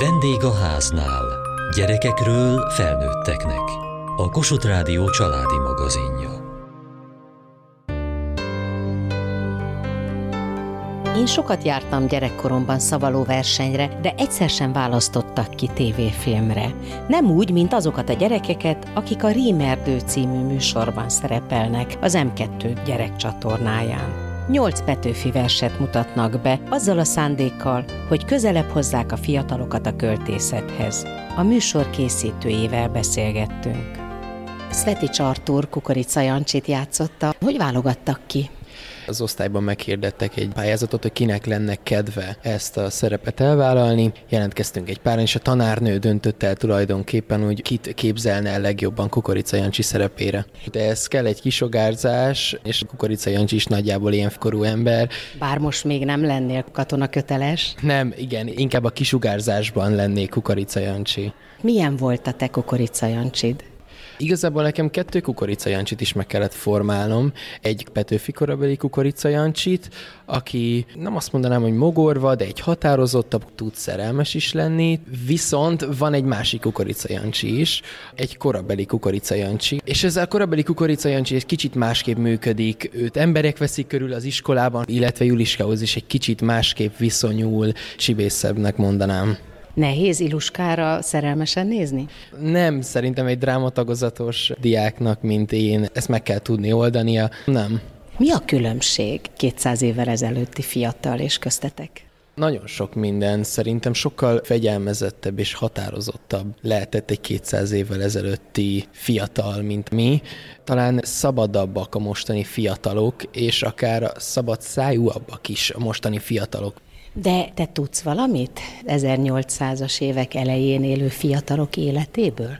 Vendég a háznál. Gyerekekről felnőtteknek. A Kossuth Rádió családi magazinja. Én sokat jártam gyerekkoromban szavaló versenyre, de egyszer sem választottak ki tévéfilmre. Nem úgy, mint azokat a gyerekeket, akik a Rímerdő című műsorban szerepelnek az M2 gyerekcsatornáján. Nyolc Petőfi verset mutatnak be, azzal a szándékkal, hogy közelebb hozzák a fiatalokat a költészethez. A műsor készítőjével beszélgettünk. Sveti Artur Kukorica Jancsit játszotta. Hogy válogattak ki? Az osztályban meghirdettek egy pályázatot, hogy kinek lenne kedve ezt a szerepet elvállalni. Jelentkeztünk egy páran, és a tanárnő döntött el tulajdonképpen, hogy kit képzelne el legjobban Kukorica Jancsi szerepére. De ez kell egy kisugárzás, és Kukorica Jancsi is nagyjából ilyen korú ember. Bár most még nem lennél katona köteles. Nem, igen, inkább a kisugárzásban lennék Kukorica Jancsi. Milyen volt a te Kukorica Jancsid? Igazából nekem kettő kukoricajancsit is meg kellett formálnom. Egy Petőfi korabeli kukoricajancsit, aki nem azt mondanám, hogy mogorva, de egy határozottabb, tud szerelmes is lenni. Viszont van egy másik kukoricajancsi is, egy korabeli kukoricajancsi. És ez a korabeli kukoricajancsi egy kicsit másképp működik. Őt emberek veszik körül az iskolában, illetve Juliskához is egy kicsit másképp viszonyul, sibészebbnek mondanám. Nehéz Iluskára szerelmesen nézni? Nem, szerintem egy drámatagozatos diáknak, mint én, ezt meg kell tudni oldania. Nem. Mi a különbség 200 évvel ezelőtti fiatal és köztetek? Nagyon sok minden. Szerintem sokkal fegyelmezettebb és határozottabb lehetett egy 200 évvel ezelőtti fiatal, mint mi. Talán szabadabbak a mostani fiatalok, és akár szabad szájúabbak is a mostani fiatalok. De te tudsz valamit 1800-as évek elején élő fiatalok életéből?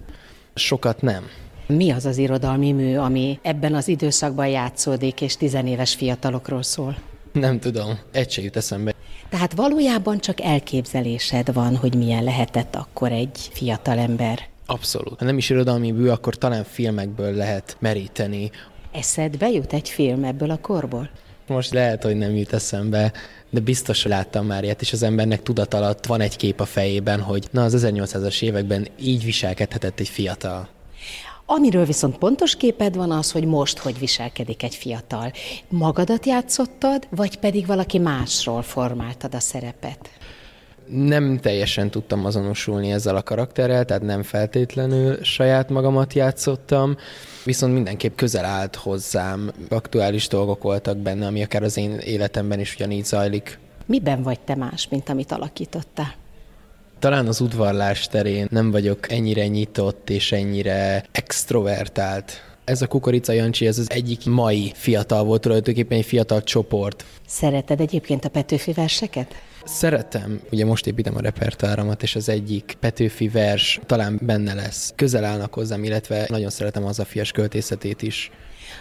Sokat nem. Mi az az irodalmi mű, ami ebben az időszakban játszódik, és tizenéves fiatalokról szól? Nem tudom, egy se jut eszembe. Tehát valójában csak elképzelésed van, hogy milyen lehetett akkor egy fiatal ember. Abszolút. Ha nem is irodalmi mű, akkor talán filmekből lehet meríteni. Eszedbe jut egy film ebből a korból? Most lehet, hogy nem jut eszembe, de biztos, láttam már ilyet, és az embernek tudat alatt van egy kép a fejében, hogy na az 1800-as években így viselkedhetett egy fiatal. Amiről viszont pontos képed van az, hogy most hogy viselkedik egy fiatal. Magadat játszottad, vagy pedig valaki másról formáltad a szerepet? nem teljesen tudtam azonosulni ezzel a karakterrel, tehát nem feltétlenül saját magamat játszottam, viszont mindenképp közel állt hozzám. Aktuális dolgok voltak benne, ami akár az én életemben is ugyanígy zajlik. Miben vagy te más, mint amit alakítottál? Talán az udvarlás terén nem vagyok ennyire nyitott és ennyire extrovertált. Ez a Kukorica Jancsi, ez az egyik mai fiatal volt, tulajdonképpen egy fiatal csoport. Szereted egyébként a Petőfi verseket? Szeretem, ugye most építem a repertoáramat, és az egyik Petőfi vers talán benne lesz. Közel állnak hozzám, illetve nagyon szeretem az a fias költészetét is.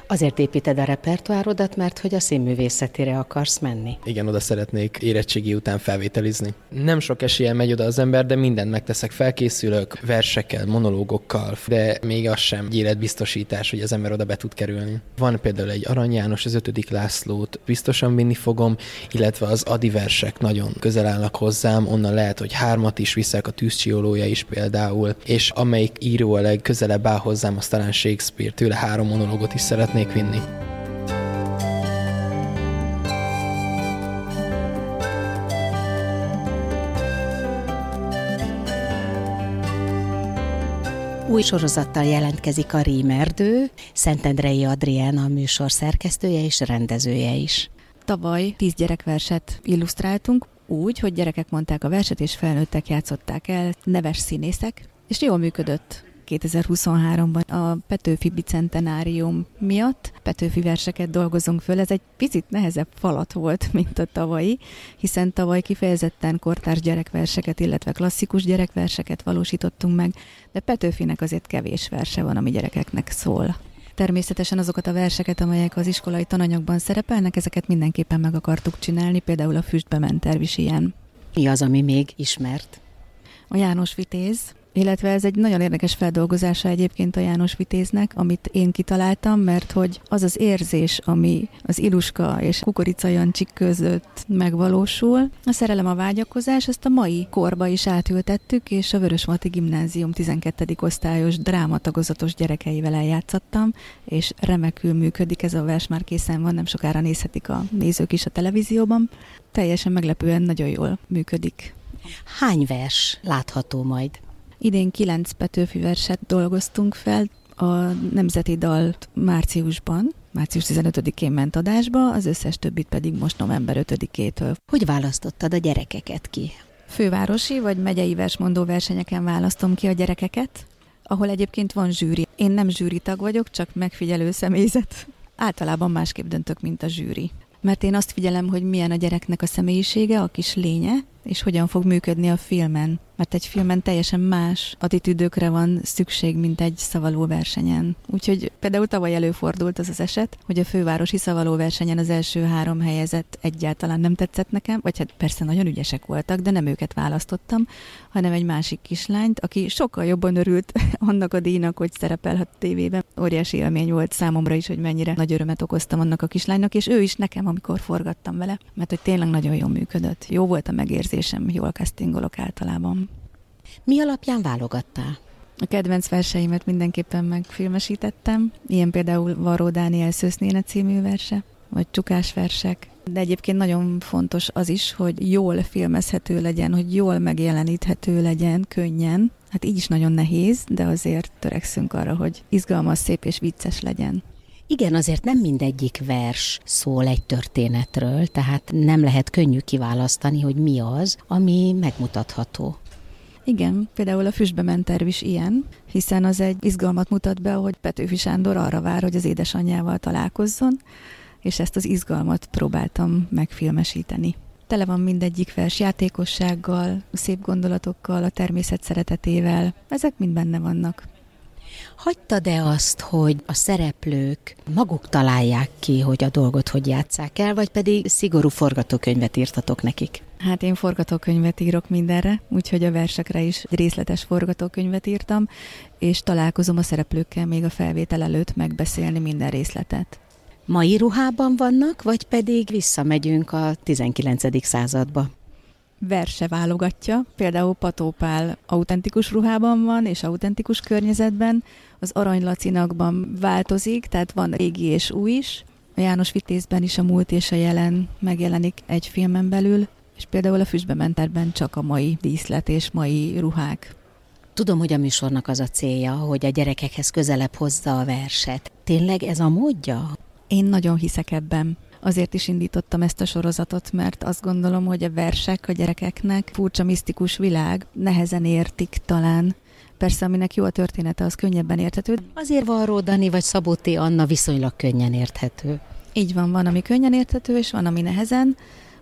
Azért építed a repertoárodat, mert hogy a színművészetére akarsz menni. Igen, oda szeretnék érettségi után felvételizni. Nem sok eséllyel megy oda az ember, de mindent megteszek. Felkészülök versekkel, monológokkal, de még az sem életbiztosítás, hogy az ember oda be tud kerülni. Van például egy Arany János, az ötödik Lászlót biztosan vinni fogom, illetve az Adi versek nagyon közel állnak hozzám, onnan lehet, hogy hármat is viszek, a tűzcsiolója is például, és amelyik író a legközelebb áll hozzám, az talán Shakespeare, tőle három monológot is szeretnék szeretnék vinni. Új sorozattal jelentkezik a Rímerdő, Szentendrei Adrián a műsor szerkesztője és rendezője is. Tavaly tíz gyerekverset illusztráltunk, úgy, hogy gyerekek mondták a verset, és felnőttek játszották el, neves színészek, és jól működött. 2023-ban a Petőfi Bicentenárium miatt Petőfi verseket dolgozunk föl. Ez egy picit nehezebb falat volt, mint a tavalyi, hiszen tavaly kifejezetten kortárs gyerekverseket, illetve klasszikus gyerekverseket valósítottunk meg, de Petőfinek azért kevés verse van, ami gyerekeknek szól. Természetesen azokat a verseket, amelyek az iskolai tananyagban szerepelnek, ezeket mindenképpen meg akartuk csinálni, például a Füstbe ment is ilyen. Mi az, ami még ismert? A János Vitéz, illetve ez egy nagyon érdekes feldolgozása egyébként a János Vitéznek, amit én kitaláltam, mert hogy az az érzés, ami az Iluska és Kukorica Jancsik között megvalósul, a szerelem a vágyakozás, ezt a mai korba is átültettük, és a Vörösmati Gimnázium 12. osztályos drámatagozatos gyerekeivel eljátszottam, és remekül működik ez a vers, már készen van, nem sokára nézhetik a nézők is a televízióban. Teljesen meglepően nagyon jól működik. Hány vers látható majd? Idén kilenc Petőfi verset dolgoztunk fel, a Nemzeti Dalt márciusban, március 15-én ment adásba, az összes többit pedig most november 5-től. Hogy választottad a gyerekeket ki? Fővárosi vagy megyei versmondó versenyeken választom ki a gyerekeket, ahol egyébként van zsűri. Én nem zsűritag vagyok, csak megfigyelő személyzet. Általában másképp döntök, mint a zsűri. Mert én azt figyelem, hogy milyen a gyereknek a személyisége, a kis lénye, és hogyan fog működni a filmen. Mert egy filmen teljesen más attitűdökre van szükség, mint egy szavaló versenyen. Úgyhogy például tavaly előfordult az az eset, hogy a fővárosi szavaló versenyen az első három helyezett egyáltalán nem tetszett nekem, vagy hát persze nagyon ügyesek voltak, de nem őket választottam, hanem egy másik kislányt, aki sokkal jobban örült annak a díjnak, hogy szerepelhet tévében. Óriási élmény volt számomra is, hogy mennyire nagy örömet okoztam annak a kislánynak, és ő is nekem, amikor forgattam vele, mert hogy tényleg nagyon jól működött. Jó volt a megérzés érzésem, jól castingolok általában. Mi alapján válogattál? A kedvenc verseimet mindenképpen megfilmesítettem. Ilyen például Varó Dániel Szősznéne című verse, vagy Csukás versek. De egyébként nagyon fontos az is, hogy jól filmezhető legyen, hogy jól megjeleníthető legyen, könnyen. Hát így is nagyon nehéz, de azért törekszünk arra, hogy izgalmas, szép és vicces legyen. Igen, azért nem mindegyik vers szól egy történetről, tehát nem lehet könnyű kiválasztani, hogy mi az, ami megmutatható. Igen, például a Füstbe ment terv is ilyen, hiszen az egy izgalmat mutat be, hogy Petőfi Sándor arra vár, hogy az édesanyjával találkozzon, és ezt az izgalmat próbáltam megfilmesíteni. Tele van mindegyik vers játékossággal, szép gondolatokkal, a természet szeretetével, ezek mind benne vannak. Hagytad-e azt, hogy a szereplők maguk találják ki, hogy a dolgot hogy játsszák el, vagy pedig szigorú forgatókönyvet írtatok nekik? Hát én forgatókönyvet írok mindenre, úgyhogy a versekre is részletes forgatókönyvet írtam, és találkozom a szereplőkkel még a felvétel előtt megbeszélni minden részletet. Mai ruhában vannak, vagy pedig visszamegyünk a 19. századba? verse válogatja. Például Patópál autentikus ruhában van, és autentikus környezetben. Az Aranylacinakban változik, tehát van régi és új is. A János Vitézben is a múlt és a jelen megjelenik egy filmen belül, és például a Füstbementerben csak a mai díszlet és mai ruhák. Tudom, hogy a műsornak az a célja, hogy a gyerekekhez közelebb hozza a verset. Tényleg ez a módja? Én nagyon hiszek ebben. Azért is indítottam ezt a sorozatot, mert azt gondolom, hogy a versek a gyerekeknek furcsa, misztikus világ, nehezen értik talán. Persze, aminek jó a története, az könnyebben érthető. Azért van Dani vagy Szabóti Anna viszonylag könnyen érthető. Így van, van, ami könnyen érthető, és van, ami nehezen.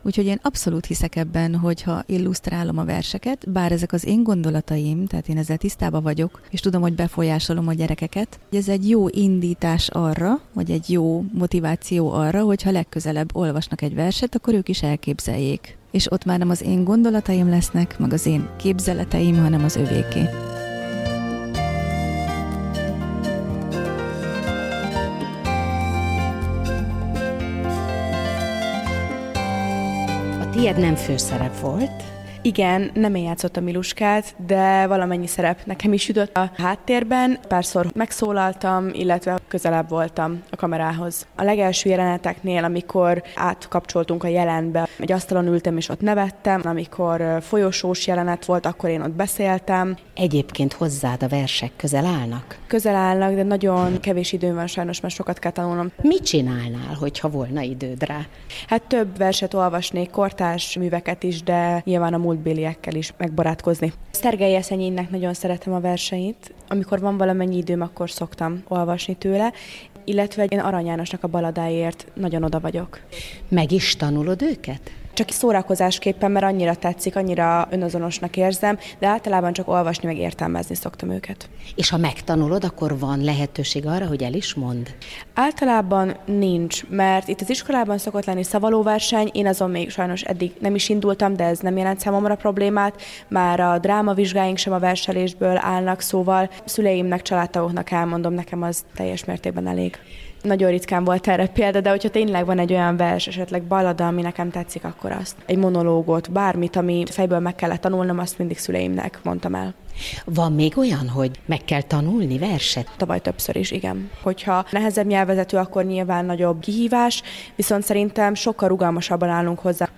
Úgyhogy én abszolút hiszek ebben, hogyha illusztrálom a verseket, bár ezek az én gondolataim, tehát én ezzel tisztában vagyok, és tudom, hogy befolyásolom a gyerekeket. Ez egy jó indítás arra, vagy egy jó motiváció arra, hogyha legközelebb olvasnak egy verset, akkor ők is elképzeljék. És ott már nem az én gondolataim lesznek, meg az én képzeleteim, hanem az övéké. Tiéd nem főszerep volt, igen, nem én játszottam Miluskát, de valamennyi szerep nekem is jutott a háttérben. Párszor megszólaltam, illetve közelebb voltam a kamerához. A legelső jeleneteknél, amikor átkapcsoltunk a jelenbe, egy asztalon ültem és ott nevettem, amikor folyosós jelenet volt, akkor én ott beszéltem. Egyébként hozzád a versek közel állnak? Közel állnak, de nagyon kevés időm van sajnos, mert sokat kell tanulnom. Mit csinálnál, hogyha volna időd rá? Hát több verset olvasnék, kortárs műveket is, de nyilván a múlt múltbéliekkel is megbarátkozni. Szergei Eszenyénnek nagyon szeretem a verseit. Amikor van valamennyi időm, akkor szoktam olvasni tőle, illetve én Arany Jánosnak a baladáért nagyon oda vagyok. Meg is tanulod őket? Csak szórakozásképpen, mert annyira tetszik, annyira önazonosnak érzem, de általában csak olvasni meg értelmezni szoktam őket. És ha megtanulod, akkor van lehetőség arra, hogy el is mond? Általában nincs, mert itt az iskolában szokott lenni szavalóverseny, én azon még sajnos eddig nem is indultam, de ez nem jelent számomra problémát. Már a drámavizsgáink sem a verselésből állnak, szóval szüleimnek, családtagoknak elmondom, nekem az teljes mértékben elég. Nagyon ritkán volt erre példa, de hogyha tényleg van egy olyan vers, esetleg ballada, ami nekem tetszik, akkor azt. Egy monológot, bármit, ami fejből meg kellett tanulnom, azt mindig szüleimnek mondtam el. Van még olyan, hogy meg kell tanulni verset? Tavaly többször is, igen. Hogyha nehezebb nyelvezető, akkor nyilván nagyobb kihívás, viszont szerintem sokkal rugalmasabban állunk hozzá.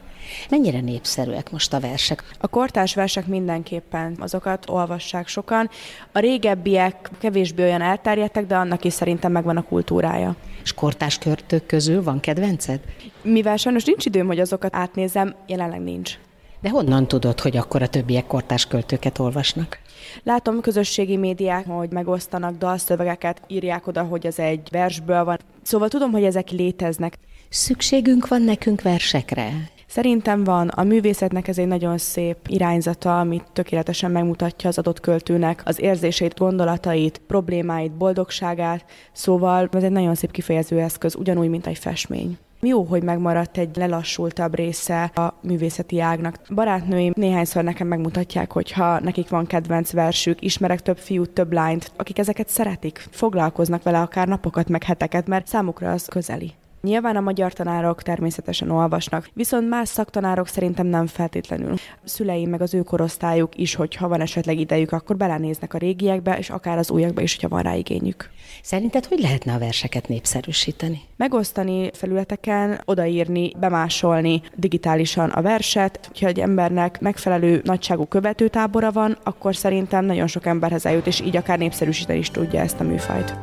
Mennyire népszerűek most a versek? A kortárs versek mindenképpen, azokat olvassák sokan. A régebbiek kevésbé olyan elterjedtek, de annak is szerintem megvan a kultúrája. És kortárs körtök közül van kedvenced? Mivel sajnos nincs időm, hogy azokat átnézem, jelenleg nincs. De honnan tudod, hogy akkor a többiek kortárs költőket olvasnak? Látom közösségi médiák, hogy megosztanak dalszövegeket, írják oda, hogy ez egy versből van. Szóval tudom, hogy ezek léteznek. Szükségünk van nekünk versekre? Szerintem van. A művészetnek ez egy nagyon szép irányzata, amit tökéletesen megmutatja az adott költőnek az érzéseit, gondolatait, problémáit, boldogságát. Szóval ez egy nagyon szép kifejező eszköz, ugyanúgy, mint egy festmény. Jó, hogy megmaradt egy lelassultabb része a művészeti ágnak. Barátnőim néhányszor nekem megmutatják, hogy ha nekik van kedvenc versük, ismerek több fiút, több lányt, akik ezeket szeretik, foglalkoznak vele akár napokat, meg heteket, mert számukra az közeli. Nyilván a magyar tanárok természetesen olvasnak, viszont más szaktanárok szerintem nem feltétlenül. A szüleim meg az ő korosztályuk is, hogyha van esetleg idejük, akkor belenéznek a régiekbe, és akár az újakba is, hogyha van rá igényük. Szerinted hogy lehetne a verseket népszerűsíteni? Megosztani felületeken, odaírni, bemásolni digitálisan a verset. Ha egy embernek megfelelő nagyságú követőtábora van, akkor szerintem nagyon sok emberhez eljut, és így akár népszerűsíteni is tudja ezt a műfajt.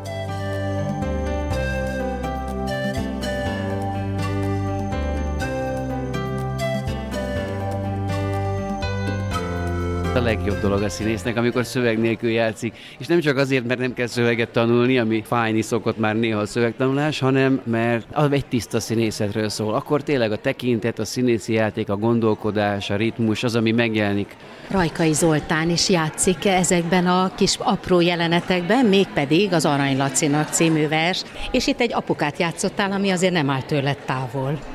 Legjobb dolog a színésznek, amikor szöveg nélkül játszik. És nem csak azért, mert nem kell szöveget tanulni, ami fájni szokott már néha a szövegtanulás, hanem mert az egy tiszta színészetről szól. Akkor tényleg a tekintet, a színészi játék, a gondolkodás, a ritmus az, ami megjelenik. Rajkai Zoltán is játszik ezekben a kis apró jelenetekben, mégpedig az Arany Lacinak című vers, és itt egy apukát játszottál, ami azért nem áll tőled távol.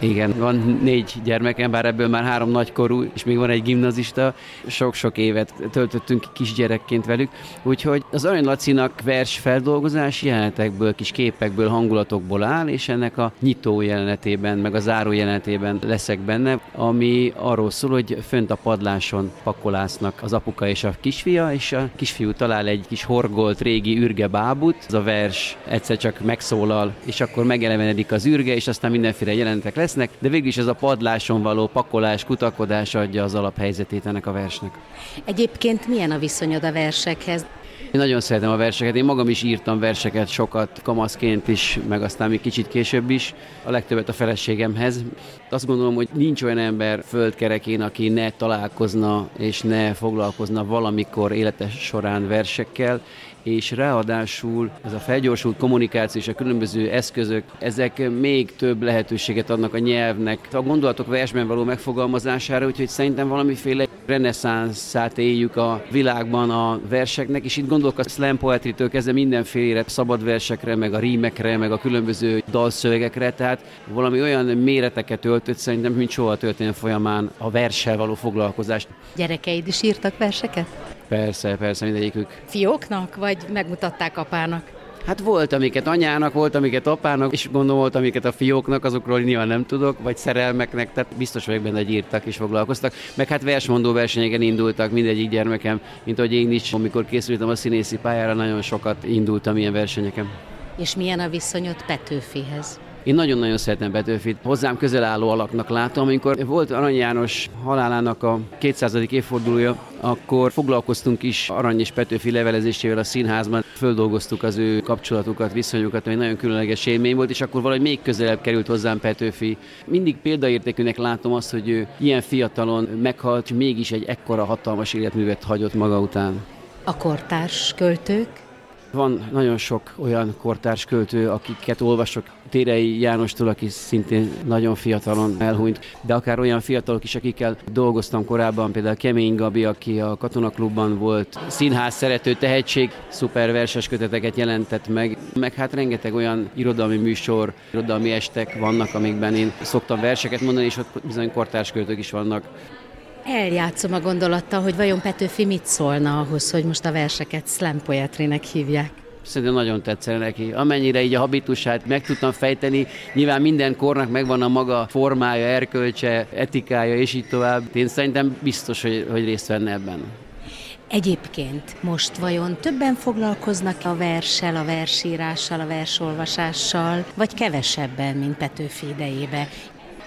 Igen, van négy gyermekem, bár ebből már három nagykorú, és még van egy gimnazista. Sok-sok évet töltöttünk kisgyerekként velük, úgyhogy az Arany Lacinak vers feldolgozás jelenetekből, kis képekből, hangulatokból áll, és ennek a nyitó jelenetében, meg a záró jelenetében leszek benne, ami arról szól, hogy fönt a padláson pakolásznak az apuka és a kisfia, és a kisfiú talál egy kis horgolt régi ürge bábut, az a vers egyszer csak megszólal, és akkor megelevenedik az ürge, és aztán mindenféle jelentek lesz, lesznek, de végül is ez a padláson való pakolás, kutakodás adja az alaphelyzetét ennek a versnek. Egyébként milyen a viszonyod a versekhez? Én nagyon szeretem a verseket, én magam is írtam verseket sokat, kamaszként is, meg aztán még kicsit később is, a legtöbbet a feleségemhez. Azt gondolom, hogy nincs olyan ember földkerekén, aki ne találkozna és ne foglalkozna valamikor életes során versekkel, és ráadásul ez a felgyorsult kommunikáció és a különböző eszközök, ezek még több lehetőséget adnak a nyelvnek, a gondolatok versben való megfogalmazására, úgyhogy szerintem valamiféle reneszánszát éljük a világban a verseknek, és itt gondolok a slam poetry-től kezdve mindenféle szabad versekre, meg a rímekre, meg a különböző dalszövegekre, tehát valami olyan méreteket öltött szerintem, mint soha a történelem folyamán a verssel való foglalkozást. Gyerekeid is írtak verseket? Persze, persze, mindegyikük. Fióknak, vagy megmutatták apának? Hát volt, amiket anyának, volt, amiket apának, és gondolom volt, amiket a fióknak, azokról nyilván nem tudok, vagy szerelmeknek, tehát biztos vagyok benne, hogy írtak és foglalkoztak. Meg hát versmondó versenyeken indultak mindegyik gyermekem, mint hogy én is, amikor készültem a színészi pályára, nagyon sokat indultam ilyen versenyeken. És milyen a viszonyod Petőfihez? Én nagyon-nagyon szeretem Petőfit. Hozzám közel álló alaknak látom. Amikor volt Arany János halálának a 200. évfordulója, akkor foglalkoztunk is Arany és Petőfi levelezésével a színházban. Földolgoztuk az ő kapcsolatukat, viszonyukat, ami nagyon különleges élmény volt, és akkor valahogy még közelebb került hozzám Petőfi. Mindig példaértékűnek látom azt, hogy ő ilyen fiatalon meghalt, és mégis egy ekkora hatalmas életművet hagyott maga után. A kortárs költők? Van nagyon sok olyan kortárs költő, akiket olvasok, Térei Jánostól, aki szintén nagyon fiatalon elhunyt, de akár olyan fiatalok is, akikkel dolgoztam korábban, például Kemény Gabi, aki a Katonaklubban volt, színház szerető tehetség, szuper verses köteteket jelentett meg, meg hát rengeteg olyan irodalmi műsor, irodalmi estek vannak, amikben én szoktam verseket mondani, és ott bizony kortárs költők is vannak. Eljátszom a gondolattal, hogy vajon Petőfi mit szólna ahhoz, hogy most a verseket slam poetrynek hívják. Szerintem nagyon tetszene neki. Amennyire így a habitusát meg tudtam fejteni, nyilván minden kornak megvan a maga formája, erkölcse, etikája, és így tovább. Én szerintem biztos, hogy, hogy részt venne ebben. Egyébként most vajon többen foglalkoznak a verssel, a versírással, a versolvasással, vagy kevesebben, mint Petőfi idejébe?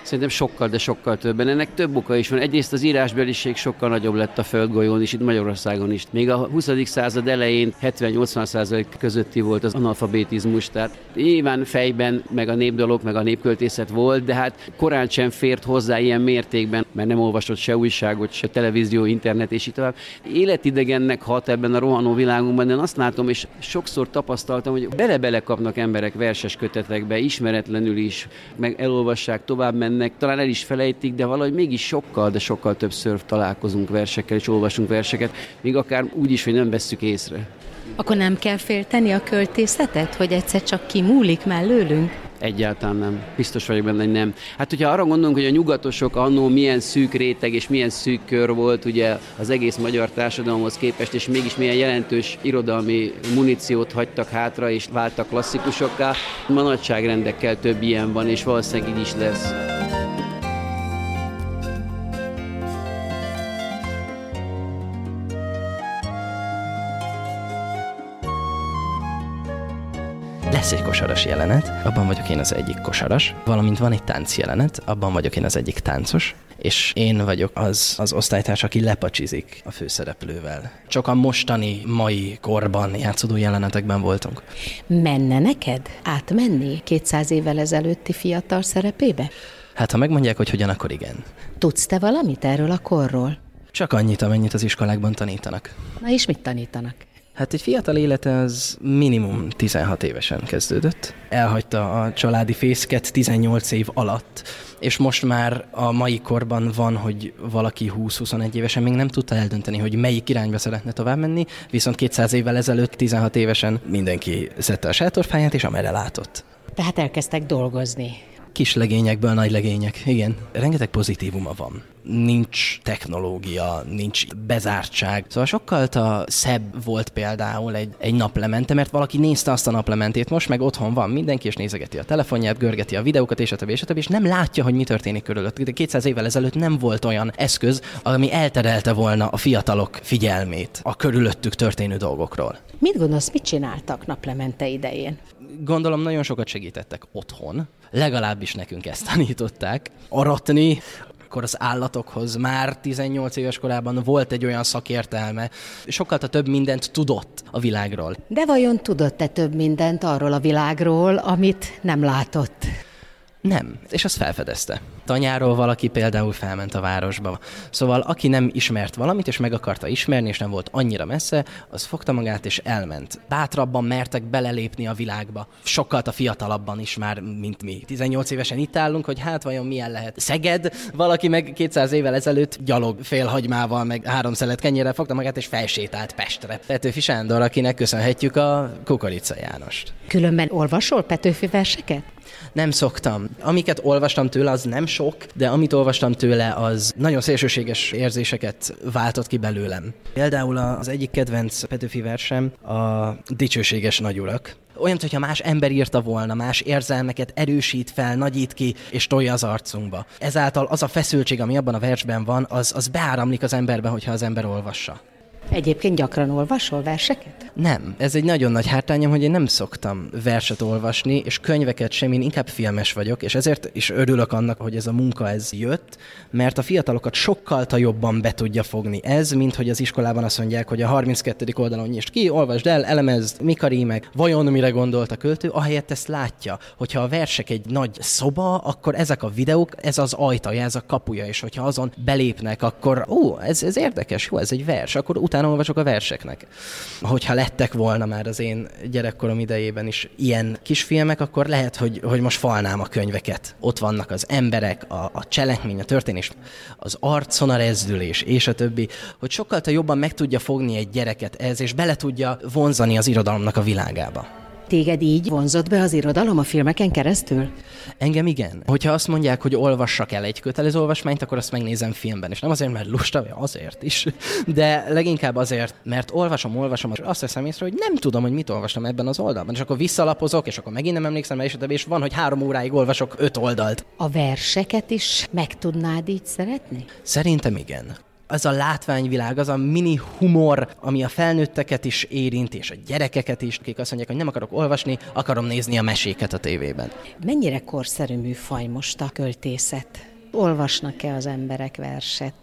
Szerintem sokkal, de sokkal többen. Ennek több oka is van. Egyrészt az írásbeliség sokkal nagyobb lett a földgolyón is, itt Magyarországon is. Még a 20. század elején 70-80 százalék közötti volt az analfabetizmus, tehát nyilván fejben, meg a népdalok, meg a népköltészet volt, de hát korán sem fért hozzá ilyen mértékben, mert nem olvasott se újságot, se televízió, internet és így tovább. Életidegennek hat ebben a rohanó világunkban, de azt látom, és sokszor tapasztaltam, hogy bele-bele kapnak emberek verses kötetekbe, ismeretlenül is, meg elolvassák, tovább mennek, talán el is felejtik, de valahogy mégis sokkal, de sokkal többször találkozunk versekkel és olvasunk verseket, még akár úgy is, hogy nem vesszük észre. Akkor nem kell félteni a költészetet, hogy egyszer csak kimúlik mellőlünk? Egyáltalán nem. Biztos vagyok benne, hogy nem. Hát, hogyha arra gondolunk, hogy a nyugatosok annó milyen szűk réteg és milyen szűk kör volt ugye az egész magyar társadalomhoz képest, és mégis milyen jelentős irodalmi muníciót hagytak hátra, és váltak klasszikusokká, ma nagyságrendekkel több ilyen van, és valószínűleg így is lesz. Kosaras jelenet, abban vagyok én az egyik kosaras, valamint van egy tánc jelenet, abban vagyok én az egyik táncos, és én vagyok az, az osztálytárs, aki lepacsizik a főszereplővel. Csak a mostani, mai korban játszódó jelenetekben voltunk. Menne neked átmenni 200 évvel ezelőtti fiatal szerepébe? Hát ha megmondják, hogy hogyan, akkor igen. Tudsz te valamit erről a korról? Csak annyit, amennyit az iskolákban tanítanak. Na és mit tanítanak? Hát egy fiatal élete az minimum 16 évesen kezdődött. Elhagyta a családi fészket 18 év alatt, és most már a mai korban van, hogy valaki 20-21 évesen még nem tudta eldönteni, hogy melyik irányba szeretne tovább menni, viszont 200 évvel ezelőtt 16 évesen mindenki szedte a sátorfáját, és amerre látott. Tehát elkezdtek dolgozni. Kis legényekből nagy legények, igen. Rengeteg pozitívuma van. Nincs technológia, nincs bezártság. Szóval sokkal a szebb volt például egy, egy naplemente, mert valaki nézte azt a naplementét, most meg otthon van mindenki, és nézegeti a telefonját, görgeti a videókat, és a többi, és a többi, és nem látja, hogy mi történik körülött. De 200 évvel ezelőtt nem volt olyan eszköz, ami elterelte volna a fiatalok figyelmét a körülöttük történő dolgokról. Mit gondolsz, mit csináltak naplemente idején? Gondolom nagyon sokat segítettek otthon, legalábbis nekünk ezt tanították. Aratni, akkor az állatokhoz már 18 éves korában volt egy olyan szakértelme, sokkal több mindent tudott a világról. De vajon tudott-e több mindent arról a világról, amit nem látott? Nem, és azt felfedezte. Tanyáról valaki például felment a városba. Szóval aki nem ismert valamit, és meg akarta ismerni, és nem volt annyira messze, az fogta magát és elment. Bátrabban mertek belelépni a világba. Sokkal a fiatalabban is már, mint mi. 18 évesen itt állunk, hogy hát vajon milyen lehet. Szeged, valaki meg 200 évvel ezelőtt gyalog félhagymával, meg három szelet kenyérrel fogta magát, és felsétált Pestre. Petőfi Sándor, akinek köszönhetjük a Kukorica Jánost. Különben olvasol Petőfi verseket? Nem szoktam. Amiket olvastam tőle, az nem sok, de amit olvastam tőle, az nagyon szélsőséges érzéseket váltott ki belőlem. Például az egyik kedvenc Petőfi versem a Dicsőséges nagyurak. Olyan, hogyha más ember írta volna, más érzelmeket erősít fel, nagyít ki, és tolja az arcunkba. Ezáltal az a feszültség, ami abban a versben van, az, az beáramlik az emberbe, hogyha az ember olvassa. Egyébként gyakran olvasol verseket? Nem. Ez egy nagyon nagy hátányom, hogy én nem szoktam verset olvasni, és könyveket sem, én inkább filmes vagyok, és ezért is örülök annak, hogy ez a munka ez jött, mert a fiatalokat sokkal jobban be tudja fogni ez, mint hogy az iskolában azt mondják, hogy a 32. oldalon nyisd ki, olvasd el, elemezd, mik a rímek, vajon mire gondolt a költő, ahelyett ezt látja, hogyha a versek egy nagy szoba, akkor ezek a videók, ez az ajtaja, ez a kapuja, és hogyha azon belépnek, akkor ó, ez, ez érdekes, jó, ez egy vers, akkor utána olvasok a verseknek. Hogyha lettek volna már az én gyerekkorom idejében is ilyen kisfilmek, akkor lehet, hogy, hogy most falnám a könyveket. Ott vannak az emberek, a, a cselekmény, a történés, az arcon a rezdülés, és a többi, hogy sokkal jobban meg tudja fogni egy gyereket ez, és bele tudja vonzani az irodalomnak a világába. Téged így vonzott be az irodalom a filmeken keresztül? Engem igen. Hogyha azt mondják, hogy olvassak el egy kötelező olvasmányt, akkor azt megnézem filmben. És nem azért, mert lusta, vagy azért is, de leginkább azért, mert olvasom, olvasom, és azt veszem észre, hogy nem tudom, hogy mit olvastam ebben az oldalban. És akkor visszalapozok, és akkor megint nem emlékszem rá, és, és van, hogy három óráig olvasok öt oldalt. A verseket is meg tudnád így szeretni? Szerintem igen az a látványvilág, az a mini humor, ami a felnőtteket is érint, és a gyerekeket is, akik azt mondják, hogy nem akarok olvasni, akarom nézni a meséket a tévében. Mennyire korszerű műfaj most a költészet? Olvasnak-e az emberek verset?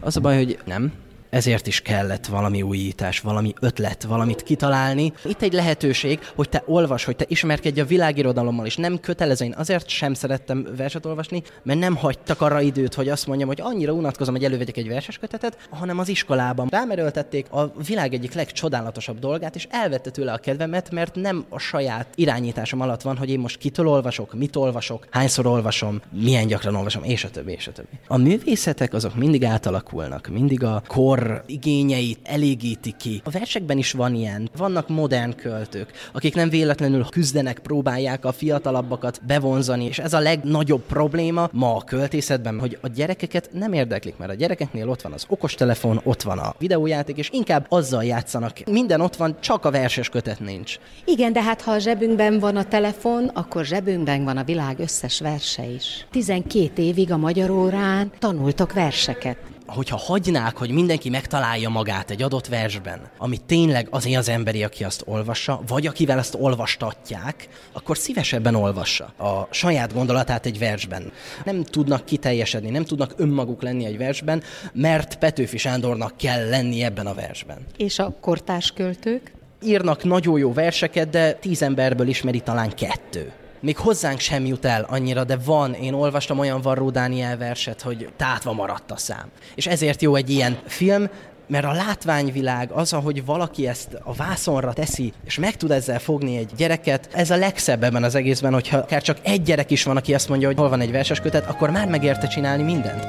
Az a baj, hogy nem ezért is kellett valami újítás, valami ötlet, valamit kitalálni. Itt egy lehetőség, hogy te olvas, hogy te ismerkedj a világirodalommal, és nem kötelező. Én azért sem szerettem verset olvasni, mert nem hagytak arra időt, hogy azt mondjam, hogy annyira unatkozom, hogy elővegyek egy verses kötetet, hanem az iskolában rámerőltették a világ egyik legcsodálatosabb dolgát, és elvette tőle a kedvemet, mert nem a saját irányításom alatt van, hogy én most kitől olvasok, mit olvasok, hányszor olvasom, milyen gyakran olvasom, és a többi, és a többi. A művészetek azok mindig átalakulnak, mindig a kor igényeit elégíti ki. A versekben is van ilyen. Vannak modern költők, akik nem véletlenül küzdenek, próbálják a fiatalabbakat bevonzani, és ez a legnagyobb probléma ma a költészetben, hogy a gyerekeket nem érdeklik, mert a gyerekeknél ott van az okostelefon, ott van a videójáték, és inkább azzal játszanak. Minden ott van, csak a verses kötet nincs. Igen, de hát ha a zsebünkben van a telefon, akkor zsebünkben van a világ összes verse is. 12 évig a magyar órán tanultok verseket hogyha hagynák, hogy mindenki megtalálja magát egy adott versben, ami tényleg azért az emberi, aki azt olvassa, vagy akivel azt olvastatják, akkor szívesebben olvassa a saját gondolatát egy versben. Nem tudnak kiteljesedni, nem tudnak önmaguk lenni egy versben, mert Petőfi Sándornak kell lenni ebben a versben. És a kortárs költők? Írnak nagyon jó verseket, de tíz emberből ismeri talán kettő még hozzánk sem jut el annyira, de van, én olvastam olyan Varró Dániel verset, hogy tátva maradt a szám. És ezért jó egy ilyen film, mert a látványvilág, az, ahogy valaki ezt a vászonra teszi, és meg tud ezzel fogni egy gyereket, ez a legszebb ebben az egészben, hogyha akár csak egy gyerek is van, aki azt mondja, hogy hol van egy verses kötet, akkor már megérte csinálni mindent.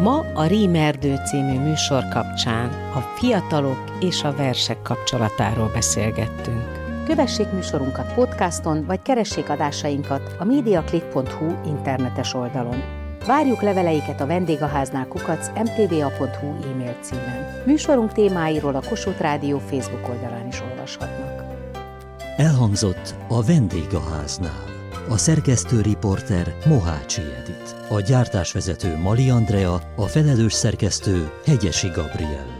Ma a Rímerdő című műsor kapcsán a fiatalok és a versek kapcsolatáról beszélgettünk. Kövessék műsorunkat podcaston, vagy keressék adásainkat a mediaclick.hu internetes oldalon. Várjuk leveleiket a vendégháznál kukac mtva.hu e-mail címen. Műsorunk témáiról a Kossuth Rádió Facebook oldalán is olvashatnak. Elhangzott a vendégháznál. A szerkesztő riporter Mohácsi Edit. A gyártásvezető Mali Andrea, a felelős szerkesztő Hegyesi Gabriel.